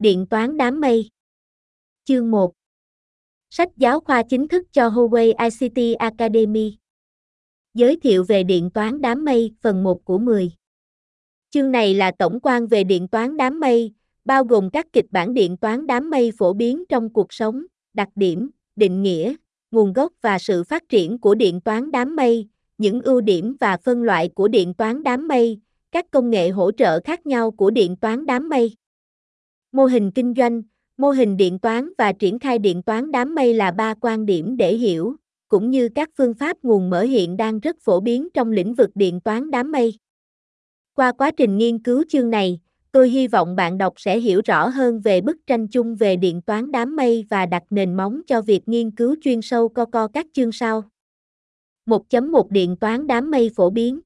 Điện toán đám mây. Chương 1 Sách giáo khoa chính thức cho Huawei ICT Academy. Giới thiệu về điện toán đám mây phần 1 của 10 Chương này là tổng quan về điện toán đám mây, bao gồm các kịch bản điện toán đám mây phổ biến trong cuộc sống, đặc điểm, định nghĩa, nguồn gốc và sự phát triển của điện toán đám mây, những ưu điểm và phân loại của điện toán đám mây, các công nghệ hỗ trợ khác nhau của điện toán đám mây. Mô hình kinh doanh, mô hình điện toán và triển khai điện toán đám mây là ba quan điểm để hiểu, cũng như các phương pháp nguồn mở hiện đang rất phổ biến trong lĩnh vực điện toán đám mây. Qua quá trình nghiên cứu chương này, tôi hy vọng bạn đọc sẽ hiểu rõ hơn về bức tranh chung về điện toán đám mây và đặt nền móng cho việc nghiên cứu chuyên sâu co co các chương sau. 1.1 Điện toán đám mây phổ biến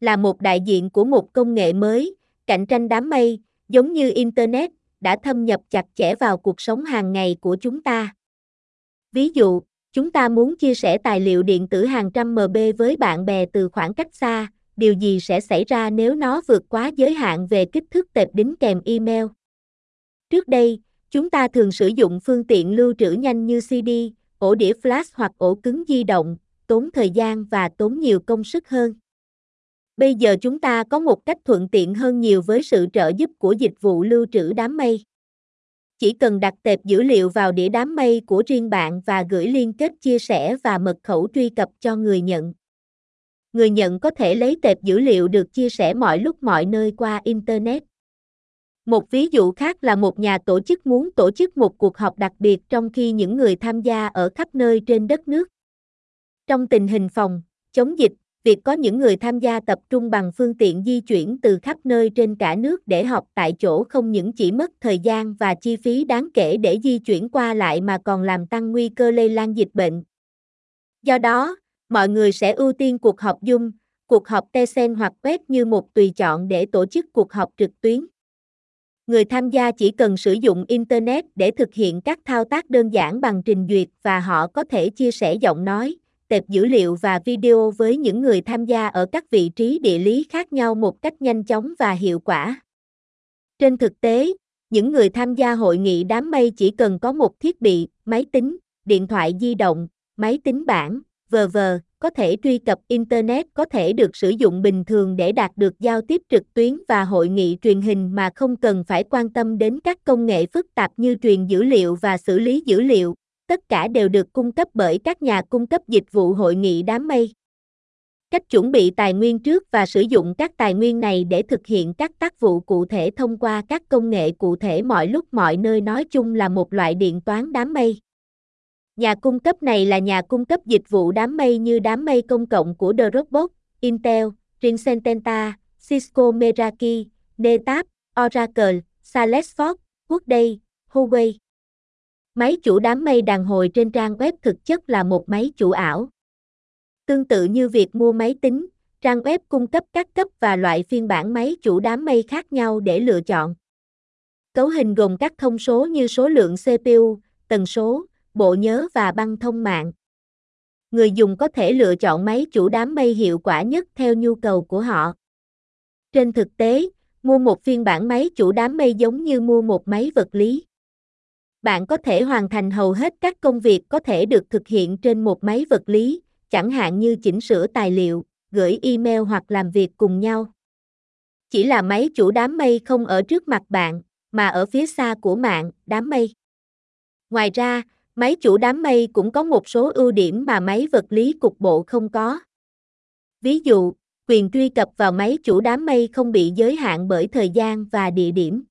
là một đại diện của một công nghệ mới, cạnh tranh đám mây, giống như Internet, đã thâm nhập chặt chẽ vào cuộc sống hàng ngày của chúng ta. Ví dụ, chúng ta muốn chia sẻ tài liệu điện tử hàng trăm MB với bạn bè từ khoảng cách xa, điều gì sẽ xảy ra nếu nó vượt quá giới hạn về kích thước tệp đính kèm email? Trước đây, chúng ta thường sử dụng phương tiện lưu trữ nhanh như CD, ổ đĩa flash hoặc ổ cứng di động, tốn thời gian và tốn nhiều công sức hơn. Bây giờ chúng ta có một cách thuận tiện hơn nhiều với sự trợ giúp của dịch vụ lưu trữ đám mây. Chỉ cần đặt tệp dữ liệu vào đĩa đám mây của riêng bạn và gửi liên kết chia sẻ và mật khẩu truy cập cho người nhận. Người nhận có thể lấy tệp dữ liệu được chia sẻ mọi lúc mọi nơi qua Internet. Một ví dụ khác là một nhà tổ chức muốn tổ chức một cuộc họp đặc biệt trong khi những người tham gia ở khắp nơi trên đất nước. Trong tình hình phòng, chống dịch, việc có những người tham gia tập trung bằng phương tiện di chuyển từ khắp nơi trên cả nước để học tại chỗ không những chỉ mất thời gian và chi phí đáng kể để di chuyển qua lại mà còn làm tăng nguy cơ lây lan dịch bệnh. Do đó, mọi người sẽ ưu tiên cuộc họp Zoom, cuộc họp Tencent hoặc web như một tùy chọn để tổ chức cuộc họp trực tuyến. Người tham gia chỉ cần sử dụng Internet để thực hiện các thao tác đơn giản bằng trình duyệt và họ có thể chia sẻ giọng nói, tệp dữ liệu và video với những người tham gia ở các vị trí địa lý khác nhau một cách nhanh chóng và hiệu quả. Trên thực tế, những người tham gia hội nghị đám mây chỉ cần có một thiết bị, máy tính, điện thoại di động, máy tính bảng, v.v. có thể truy cập internet có thể được sử dụng bình thường để đạt được giao tiếp trực tuyến và hội nghị truyền hình mà không cần phải quan tâm đến các công nghệ phức tạp như truyền dữ liệu và xử lý dữ liệu, tất cả đều được cung cấp bởi các nhà cung cấp dịch vụ hội nghị đám mây. Cách chuẩn bị tài nguyên trước và sử dụng các tài nguyên này để thực hiện các tác vụ cụ thể thông qua các công nghệ cụ thể mọi lúc mọi nơi nói chung là một loại điện toán đám mây. Nhà cung cấp này là nhà cung cấp dịch vụ đám mây như đám mây công cộng của Dropbox, Intel, Rinsententa, Cisco Meraki, NetApp, Oracle, Salesforce, Workday, Huawei. Máy chủ đám mây đàn hồi trên trang web thực chất là một máy chủ ảo. Tương tự như việc mua máy tính, trang web cung cấp các cấp và loại phiên bản máy chủ đám mây khác nhau để lựa chọn. Cấu hình gồm các thông số như số lượng CPU, tần số, bộ nhớ và băng thông mạng. Người dùng có thể lựa chọn máy chủ đám mây hiệu quả nhất theo nhu cầu của họ. Trên thực tế, mua một phiên bản máy chủ đám mây giống như mua một máy vật lý bạn có thể hoàn thành hầu hết các công việc có thể được thực hiện trên một máy vật lý, chẳng hạn như chỉnh sửa tài liệu, gửi email hoặc làm việc cùng nhau. Chỉ là máy chủ đám mây không ở trước mặt bạn, mà ở phía xa của mạng, đám mây. Ngoài ra, máy chủ đám mây cũng có một số ưu điểm mà máy vật lý cục bộ không có. Ví dụ, quyền truy cập vào máy chủ đám mây không bị giới hạn bởi thời gian và địa điểm.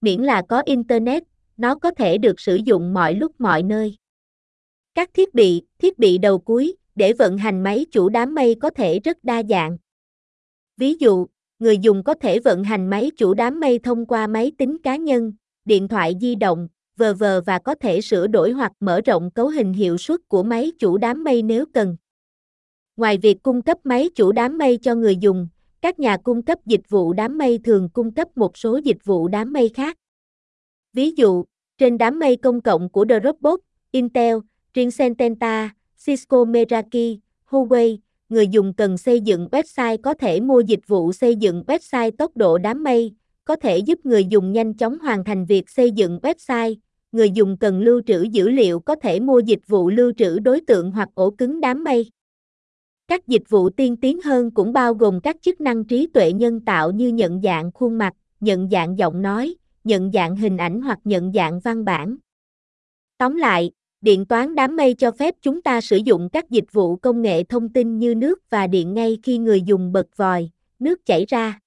Miễn là có internet, nó có thể được sử dụng mọi lúc mọi nơi. Các thiết bị, thiết bị đầu cuối để vận hành máy chủ đám mây có thể rất đa dạng. Ví dụ, người dùng có thể vận hành máy chủ đám mây thông qua máy tính cá nhân, điện thoại di động, vờ vờ và có thể sửa đổi hoặc mở rộng cấu hình hiệu suất của máy chủ đám mây nếu cần. Ngoài việc cung cấp máy chủ đám mây cho người dùng, các nhà cung cấp dịch vụ đám mây thường cung cấp một số dịch vụ đám mây khác. Ví dụ, trên đám mây công cộng của Dropbox, Intel, Rinsententa, Cisco Meraki, Huawei, người dùng cần xây dựng website có thể mua dịch vụ xây dựng website tốc độ đám mây, có thể giúp người dùng nhanh chóng hoàn thành việc xây dựng website, người dùng cần lưu trữ dữ liệu có thể mua dịch vụ lưu trữ đối tượng hoặc ổ cứng đám mây. Các dịch vụ tiên tiến hơn cũng bao gồm các chức năng trí tuệ nhân tạo như nhận dạng khuôn mặt, nhận dạng giọng nói, nhận dạng hình ảnh hoặc nhận dạng văn bản. Tóm lại, điện toán đám mây cho phép chúng ta sử dụng các dịch vụ công nghệ thông tin như nước và điện ngay khi người dùng bật vòi, nước chảy ra.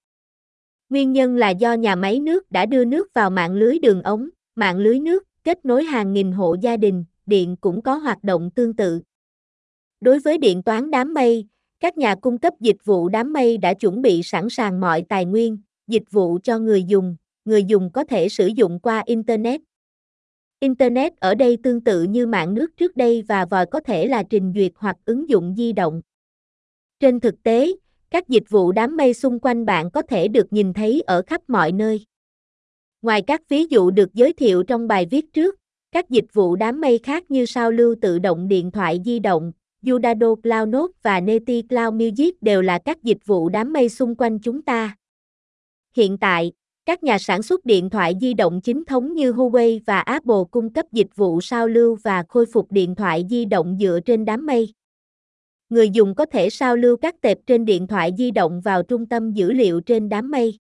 Nguyên nhân là do nhà máy nước đã đưa nước vào mạng lưới đường ống, mạng lưới nước, kết nối hàng nghìn hộ gia đình, điện cũng có hoạt động tương tự. Đối với điện toán đám mây, các nhà cung cấp dịch vụ đám mây đã chuẩn bị sẵn sàng mọi tài nguyên, dịch vụ cho người dùng, người dùng có thể sử dụng qua Internet. Internet ở đây tương tự như mạng nước trước đây và vòi có thể là trình duyệt hoặc ứng dụng di động. Trên thực tế, các dịch vụ đám mây xung quanh bạn có thể được nhìn thấy ở khắp mọi nơi. Ngoài các ví dụ được giới thiệu trong bài viết trước, các dịch vụ đám mây khác như sao lưu tự động điện thoại di động, Udado Cloud Note và Neti Cloud Music đều là các dịch vụ đám mây xung quanh chúng ta. Hiện tại, các nhà sản xuất điện thoại di động chính thống như Huawei và Apple cung cấp dịch vụ sao lưu và khôi phục điện thoại di động dựa trên đám mây. Người dùng có thể sao lưu các tệp trên điện thoại di động vào trung tâm dữ liệu trên đám mây.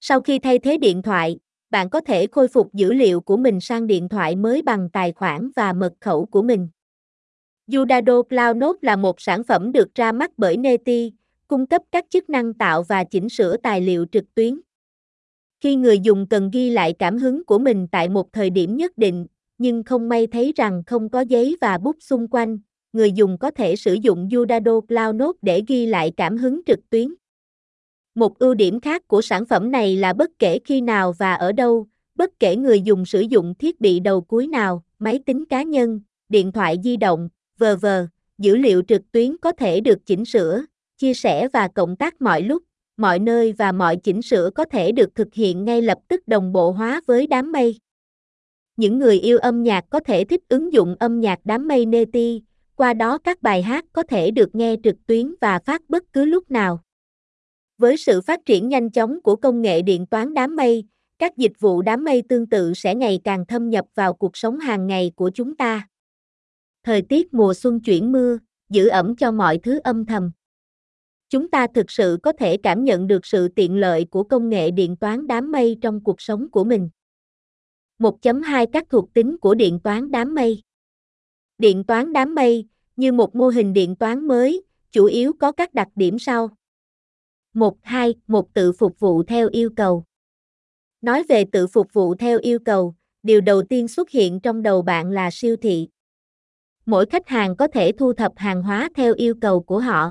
Sau khi thay thế điện thoại, bạn có thể khôi phục dữ liệu của mình sang điện thoại mới bằng tài khoản và mật khẩu của mình. Udado Cloud Note là một sản phẩm được ra mắt bởi Neti, cung cấp các chức năng tạo và chỉnh sửa tài liệu trực tuyến. Khi người dùng cần ghi lại cảm hứng của mình tại một thời điểm nhất định, nhưng không may thấy rằng không có giấy và bút xung quanh, người dùng có thể sử dụng Udado Cloud Note để ghi lại cảm hứng trực tuyến. Một ưu điểm khác của sản phẩm này là bất kể khi nào và ở đâu, bất kể người dùng sử dụng thiết bị đầu cuối nào, máy tính cá nhân, điện thoại di động, v.v. Dữ liệu trực tuyến có thể được chỉnh sửa, chia sẻ và cộng tác mọi lúc, mọi nơi và mọi chỉnh sửa có thể được thực hiện ngay lập tức đồng bộ hóa với đám mây. Những người yêu âm nhạc có thể thích ứng dụng âm nhạc đám mây Neti, qua đó các bài hát có thể được nghe trực tuyến và phát bất cứ lúc nào. Với sự phát triển nhanh chóng của công nghệ điện toán đám mây, các dịch vụ đám mây tương tự sẽ ngày càng thâm nhập vào cuộc sống hàng ngày của chúng ta. Thời tiết mùa xuân chuyển mưa, giữ ẩm cho mọi thứ âm thầm. Chúng ta thực sự có thể cảm nhận được sự tiện lợi của công nghệ điện toán đám mây trong cuộc sống của mình. 1.2 Các thuộc tính của điện toán đám mây Điện toán đám mây, như một mô hình điện toán mới, chủ yếu có các đặc điểm sau. 1.2. Một tự phục vụ theo yêu cầu. Nói về tự phục vụ theo yêu cầu, điều đầu tiên xuất hiện trong đầu bạn là siêu thị. Mỗi khách hàng có thể thu thập hàng hóa theo yêu cầu của họ.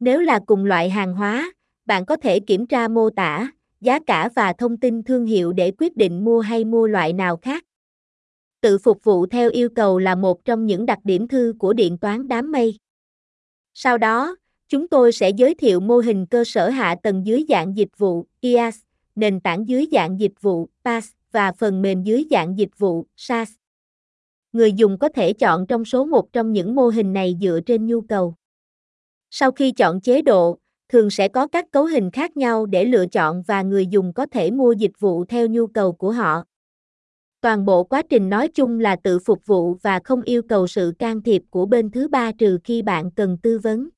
Nếu là cùng loại hàng hóa, bạn có thể kiểm tra mô tả, giá cả và thông tin thương hiệu để quyết định mua hay mua loại nào khác. Tự phục vụ theo yêu cầu là một trong những đặc điểm thư của điện toán đám mây. Sau đó, chúng tôi sẽ giới thiệu mô hình cơ sở hạ tầng dưới dạng dịch vụ IaaS, nền tảng dưới dạng dịch vụ PaaS và phần mềm dưới dạng dịch vụ SaaS. Người dùng có thể chọn trong số một trong những mô hình này dựa trên nhu cầu. Sau khi chọn chế độ, thường sẽ có các cấu hình khác nhau để lựa chọn và người dùng có thể mua dịch vụ theo nhu cầu của họ. Toàn bộ quá trình nói chung là tự phục vụ và không yêu cầu sự can thiệp của bên thứ ba trừ khi bạn cần tư vấn.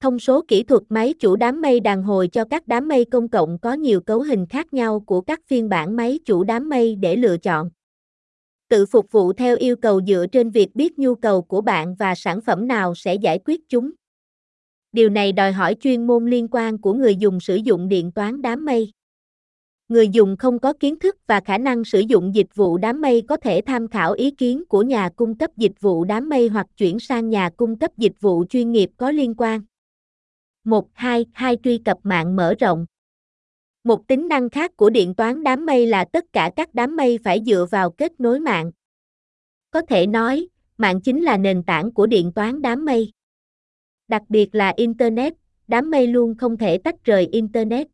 Thông số kỹ thuật máy chủ đám mây đàn hồi cho các đám mây công cộng có nhiều cấu hình khác nhau của các phiên bản máy chủ đám mây để lựa chọn. Tự phục vụ theo yêu cầu dựa trên việc biết nhu cầu của bạn và sản phẩm nào sẽ giải quyết chúng. Điều này đòi hỏi chuyên môn liên quan của người dùng sử dụng điện toán đám mây. Người dùng không có kiến thức và khả năng sử dụng dịch vụ đám mây có thể tham khảo ý kiến của nhà cung cấp dịch vụ đám mây hoặc chuyển sang nhà cung cấp dịch vụ chuyên nghiệp có liên quan. 1. 2. 2. Truy cập mạng mở rộng. Một tính năng khác của điện toán đám mây là tất cả các đám mây phải dựa vào kết nối mạng. Có thể nói, mạng chính là nền tảng của điện toán đám mây. Đặc biệt là Internet, đám mây luôn không thể tách rời Internet.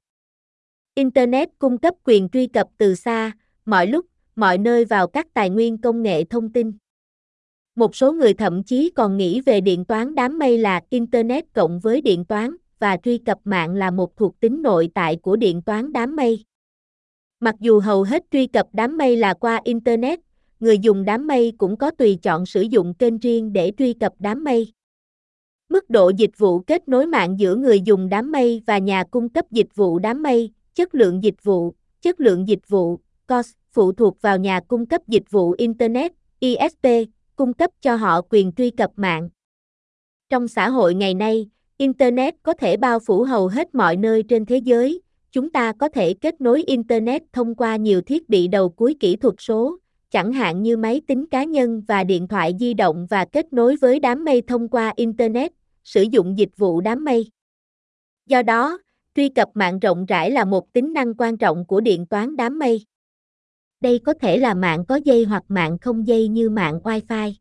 Internet cung cấp quyền truy cập từ xa, mọi lúc, mọi nơi vào các tài nguyên công nghệ thông tin. Một số người thậm chí còn nghĩ về điện toán đám mây là Internet cộng với điện toán, và truy cập mạng là một thuộc tính nội tại của điện toán đám mây. Mặc dù hầu hết truy cập đám mây là qua Internet, người dùng đám mây cũng có tùy chọn sử dụng kênh riêng để truy cập đám mây. Mức độ dịch vụ kết nối mạng giữa người dùng đám mây và nhà cung cấp dịch vụ đám mây, chất lượng dịch vụ, chất lượng dịch vụ, cost phụ thuộc vào nhà cung cấp dịch vụ Internet, ISP, cung cấp cho họ quyền truy cập mạng. Trong xã hội ngày nay, Internet có thể bao phủ hầu hết mọi nơi trên thế giới, chúng ta có thể kết nối Internet thông qua nhiều thiết bị đầu cuối kỹ thuật số, chẳng hạn như máy tính cá nhân và điện thoại di động và kết nối với đám mây thông qua Internet, sử dụng dịch vụ đám mây. Do đó, truy cập mạng rộng rãi là một tính năng quan trọng của điện toán đám mây. Đây có thể là mạng có dây hoặc mạng không dây như mạng Wi-Fi.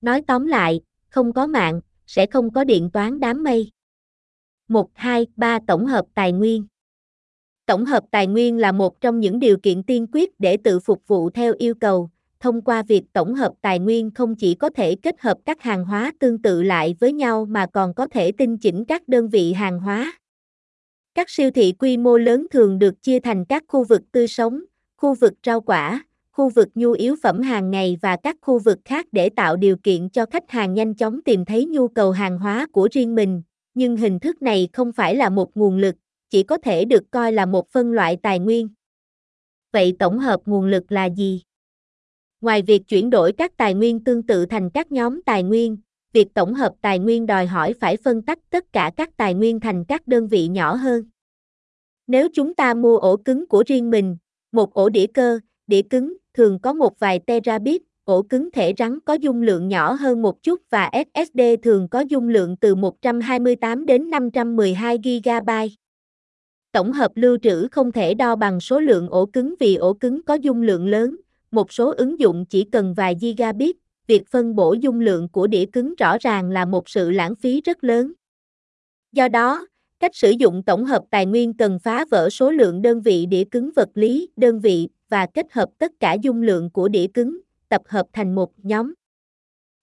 Nói tóm lại, không có mạng, sẽ không có điện toán đám mây. 1, 2, 3 Tổng hợp tài nguyên Tổng hợp tài nguyên là một trong những điều kiện tiên quyết để tự phục vụ theo yêu cầu. Thông qua việc tổng hợp tài nguyên không chỉ có thể kết hợp các hàng hóa tương tự lại với nhau mà còn có thể tinh chỉnh các đơn vị hàng hóa. Các siêu thị quy mô lớn thường được chia thành các khu vực tươi sống, khu vực rau quả, khu vực nhu yếu phẩm hàng ngày và các khu vực khác để tạo điều kiện cho khách hàng nhanh chóng tìm thấy nhu cầu hàng hóa của riêng mình, nhưng hình thức này không phải là một nguồn lực, chỉ có thể được coi là một phân loại tài nguyên. Vậy tổng hợp nguồn lực là gì? Ngoài việc chuyển đổi các tài nguyên tương tự thành các nhóm tài nguyên, việc tổng hợp tài nguyên đòi hỏi phải phân tách tất cả các tài nguyên thành các đơn vị nhỏ hơn. Nếu chúng ta mua ổ cứng của riêng mình, một ổ đĩa cơ, đĩa cứng, thường có một vài terabit, ổ cứng thể rắn có dung lượng nhỏ hơn một chút và SSD thường có dung lượng từ 128 đến 512 GB. Tổng hợp lưu trữ không thể đo bằng số lượng ổ cứng vì ổ cứng có dung lượng lớn, một số ứng dụng chỉ cần vài gigabit, việc phân bổ dung lượng của đĩa cứng rõ ràng là một sự lãng phí rất lớn. Do đó, cách sử dụng tổng hợp tài nguyên cần phá vỡ số lượng đơn vị đĩa cứng vật lý, đơn vị và kết hợp tất cả dung lượng của đĩa cứng, tập hợp thành một nhóm.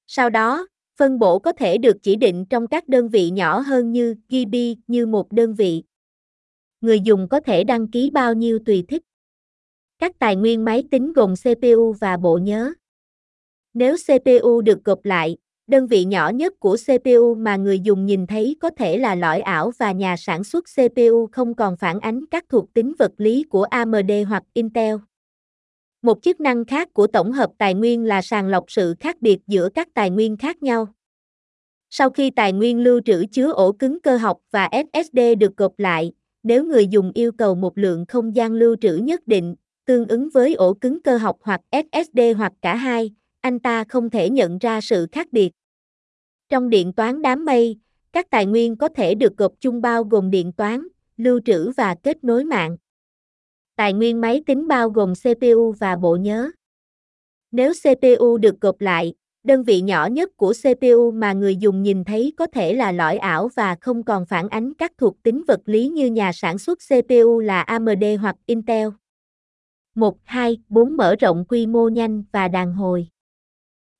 Sau đó, phân bổ có thể được chỉ định trong các đơn vị nhỏ hơn như GB như một đơn vị. Người dùng có thể đăng ký bao nhiêu tùy thích. Các tài nguyên máy tính gồm CPU và bộ nhớ. Nếu CPU được gộp lại, đơn vị nhỏ nhất của CPU mà người dùng nhìn thấy có thể là lõi ảo và nhà sản xuất CPU không còn phản ánh các thuộc tính vật lý của AMD hoặc Intel. Một chức năng khác của tổng hợp tài nguyên là sàng lọc sự khác biệt giữa các tài nguyên khác nhau. Sau khi tài nguyên lưu trữ chứa ổ cứng cơ học và SSD được gộp lại, nếu người dùng yêu cầu một lượng không gian lưu trữ nhất định, tương ứng với ổ cứng cơ học hoặc SSD hoặc cả hai, anh ta không thể nhận ra sự khác biệt. Trong điện toán đám mây, các tài nguyên có thể được gộp chung bao gồm điện toán, lưu trữ và kết nối mạng. Tài nguyên máy tính bao gồm CPU và bộ nhớ. Nếu CPU được gộp lại, đơn vị nhỏ nhất của CPU mà người dùng nhìn thấy có thể là lõi ảo và không còn phản ánh các thuộc tính vật lý như nhà sản xuất CPU là AMD hoặc Intel. 1, 2, 4 mở rộng quy mô nhanh và đàn hồi.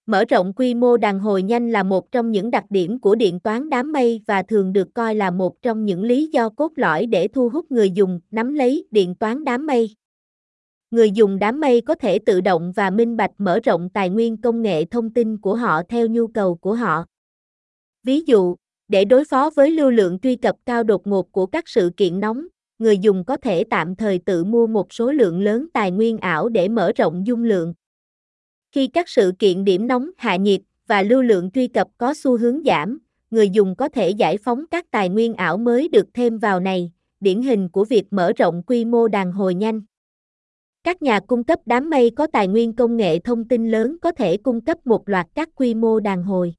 Mở rộng quy mô đàn hồi nhanh là một trong những đặc điểm của điện toán đám mây và thường được coi là một trong những lý do cốt lõi để thu hút người dùng nắm lấy điện toán đám mây. Người dùng đám mây có thể tự động và minh bạch mở rộng tài nguyên công nghệ thông tin của họ theo nhu cầu của họ. Ví dụ, để đối phó với lưu lượng truy cập cao đột ngột của các sự kiện nóng, người dùng có thể tạm thời tự mua một số lượng lớn tài nguyên ảo để mở rộng dung lượng. Khi các sự kiện điểm nóng hạ nhiệt và lưu lượng truy cập có xu hướng giảm, người dùng có thể giải phóng các tài nguyên ảo mới được thêm vào này, điển hình của việc mở rộng quy mô đàn hồi nhanh. Các nhà cung cấp đám mây có tài nguyên công nghệ thông tin lớn có thể cung cấp một loạt các quy mô đàn hồi.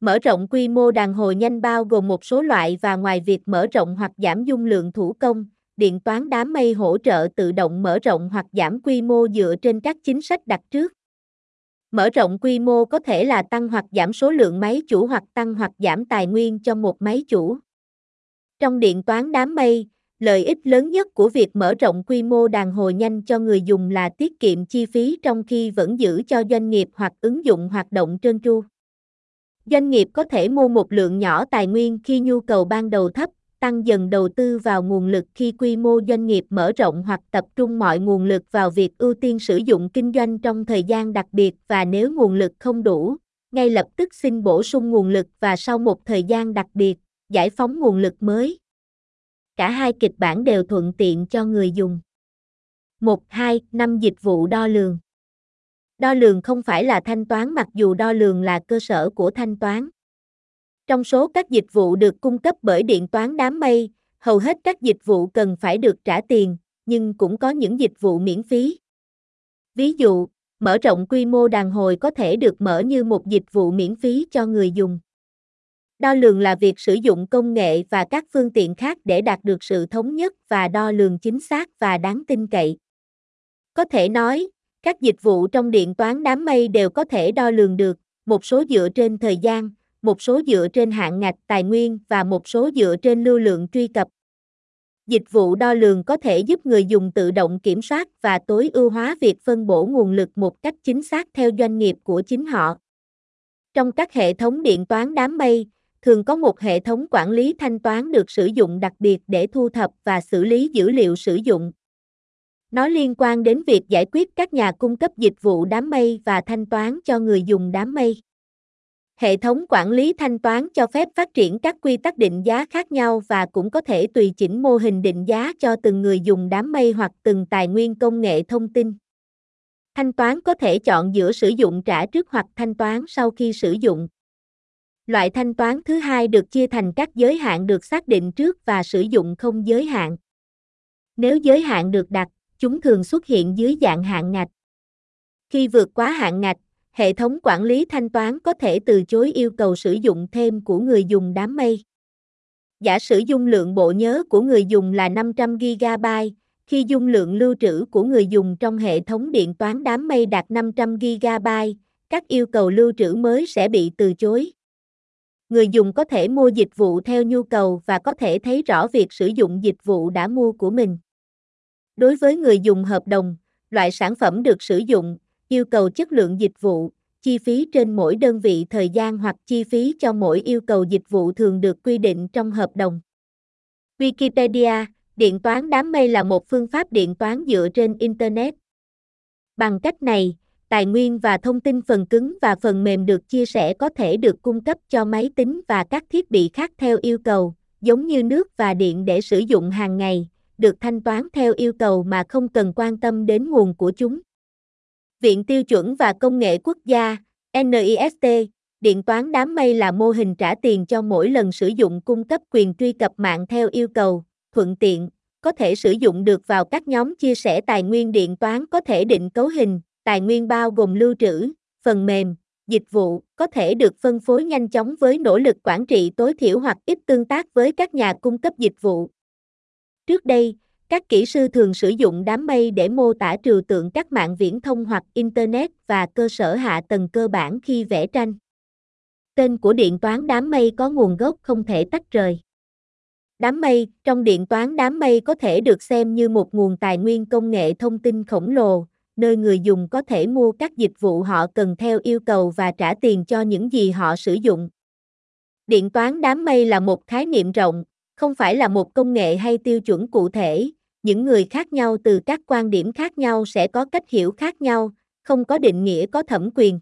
Mở rộng quy mô đàn hồi nhanh bao gồm một số loại và ngoài việc mở rộng hoặc giảm dung lượng thủ công, điện toán đám mây hỗ trợ tự động mở rộng hoặc giảm quy mô dựa trên các chính sách đặt trước. Mở rộng quy mô có thể là tăng hoặc giảm số lượng máy chủ hoặc tăng hoặc giảm tài nguyên cho một máy chủ. Trong điện toán đám mây, lợi ích lớn nhất của việc mở rộng quy mô đàn hồi nhanh cho người dùng là tiết kiệm chi phí trong khi vẫn giữ cho doanh nghiệp hoặc ứng dụng hoạt động trơn tru. Doanh nghiệp có thể mua một lượng nhỏ tài nguyên khi nhu cầu ban đầu thấp, tăng dần đầu tư vào nguồn lực khi quy mô doanh nghiệp mở rộng hoặc tập trung mọi nguồn lực vào việc ưu tiên sử dụng kinh doanh trong thời gian đặc biệt và nếu nguồn lực không đủ, ngay lập tức xin bổ sung nguồn lực và sau một thời gian đặc biệt, giải phóng nguồn lực mới. Cả hai kịch bản đều thuận tiện cho người dùng. 1. 2. Năm dịch vụ đo lường. Đo lường không phải là thanh toán mặc dù đo lường là cơ sở của thanh toán. Trong số các dịch vụ được cung cấp bởi điện toán đám mây, hầu hết các dịch vụ cần phải được trả tiền, nhưng cũng có những dịch vụ miễn phí. Ví dụ, mở rộng quy mô đàn hồi có thể được mở như một dịch vụ miễn phí cho người dùng. Đo lường là việc sử dụng công nghệ và các phương tiện khác để đạt được sự thống nhất và đo lường chính xác và đáng tin cậy. Có thể nói, các dịch vụ trong điện toán đám mây đều có thể đo lường được, một số dựa trên thời gian, một số dựa trên hạn ngạch tài nguyên và một số dựa trên lưu lượng truy cập. Dịch vụ đo lường có thể giúp người dùng tự động kiểm soát và tối ưu hóa việc phân bổ nguồn lực một cách chính xác theo doanh nghiệp của chính họ. Trong các hệ thống điện toán đám mây, thường có một hệ thống quản lý thanh toán được sử dụng đặc biệt để thu thập và xử lý dữ liệu sử dụng. Nó liên quan đến việc giải quyết các nhà cung cấp dịch vụ đám mây và thanh toán cho người dùng đám mây. Hệ thống quản lý thanh toán cho phép phát triển các quy tắc định giá khác nhau và cũng có thể tùy chỉnh mô hình định giá cho từng người dùng đám mây hoặc từng tài nguyên công nghệ thông tin. Thanh toán có thể chọn giữa sử dụng trả trước hoặc thanh toán sau khi sử dụng. Loại thanh toán thứ hai được chia thành các giới hạn được xác định trước và sử dụng không giới hạn. Nếu giới hạn được đặt, chúng thường xuất hiện dưới dạng hạn ngạch. Khi vượt quá hạn ngạch, hệ thống quản lý thanh toán có thể từ chối yêu cầu sử dụng thêm của người dùng đám mây. Giả sử dung lượng bộ nhớ của người dùng là 500 GB, khi dung lượng lưu trữ của người dùng trong hệ thống điện toán đám mây đạt 500 GB, các yêu cầu lưu trữ mới sẽ bị từ chối. Người dùng có thể mua dịch vụ theo nhu cầu và có thể thấy rõ việc sử dụng dịch vụ đã mua của mình. Đối với người dùng hợp đồng, loại sản phẩm được sử dụng, yêu cầu chất lượng dịch vụ, chi phí trên mỗi đơn vị thời gian hoặc chi phí cho mỗi yêu cầu dịch vụ thường được quy định trong hợp đồng. Wikipedia, điện toán đám mây là một phương pháp điện toán dựa trên internet. Bằng cách này, tài nguyên và thông tin phần cứng và phần mềm được chia sẻ có thể được cung cấp cho máy tính và các thiết bị khác theo yêu cầu, giống như nước và điện để sử dụng hàng ngày, được thanh toán theo yêu cầu mà không cần quan tâm đến nguồn của chúng. Viện Tiêu chuẩn và Công nghệ Quốc gia, NIST, điện toán đám mây là mô hình trả tiền cho mỗi lần sử dụng cung cấp quyền truy cập mạng theo yêu cầu, thuận tiện, có thể sử dụng được vào các nhóm chia sẻ tài nguyên điện toán có thể định cấu hình, tài nguyên bao gồm lưu trữ, phần mềm, dịch vụ, có thể được phân phối nhanh chóng với nỗ lực quản trị tối thiểu hoặc ít tương tác với các nhà cung cấp dịch vụ. Trước đây, các kỹ sư thường sử dụng đám mây để mô tả trừu tượng các mạng viễn thông hoặc Internet và cơ sở hạ tầng cơ bản khi vẽ tranh. Tên của điện toán đám mây có nguồn gốc không thể tách rời. Đám mây, trong điện toán đám mây có thể được xem như một nguồn tài nguyên công nghệ thông tin khổng lồ, nơi người dùng có thể mua các dịch vụ họ cần theo yêu cầu và trả tiền cho những gì họ sử dụng. Điện toán đám mây là một khái niệm rộng, không phải là một công nghệ hay tiêu chuẩn cụ thể, những người khác nhau từ các quan điểm khác nhau sẽ có cách hiểu khác nhau, không có định nghĩa có thẩm quyền.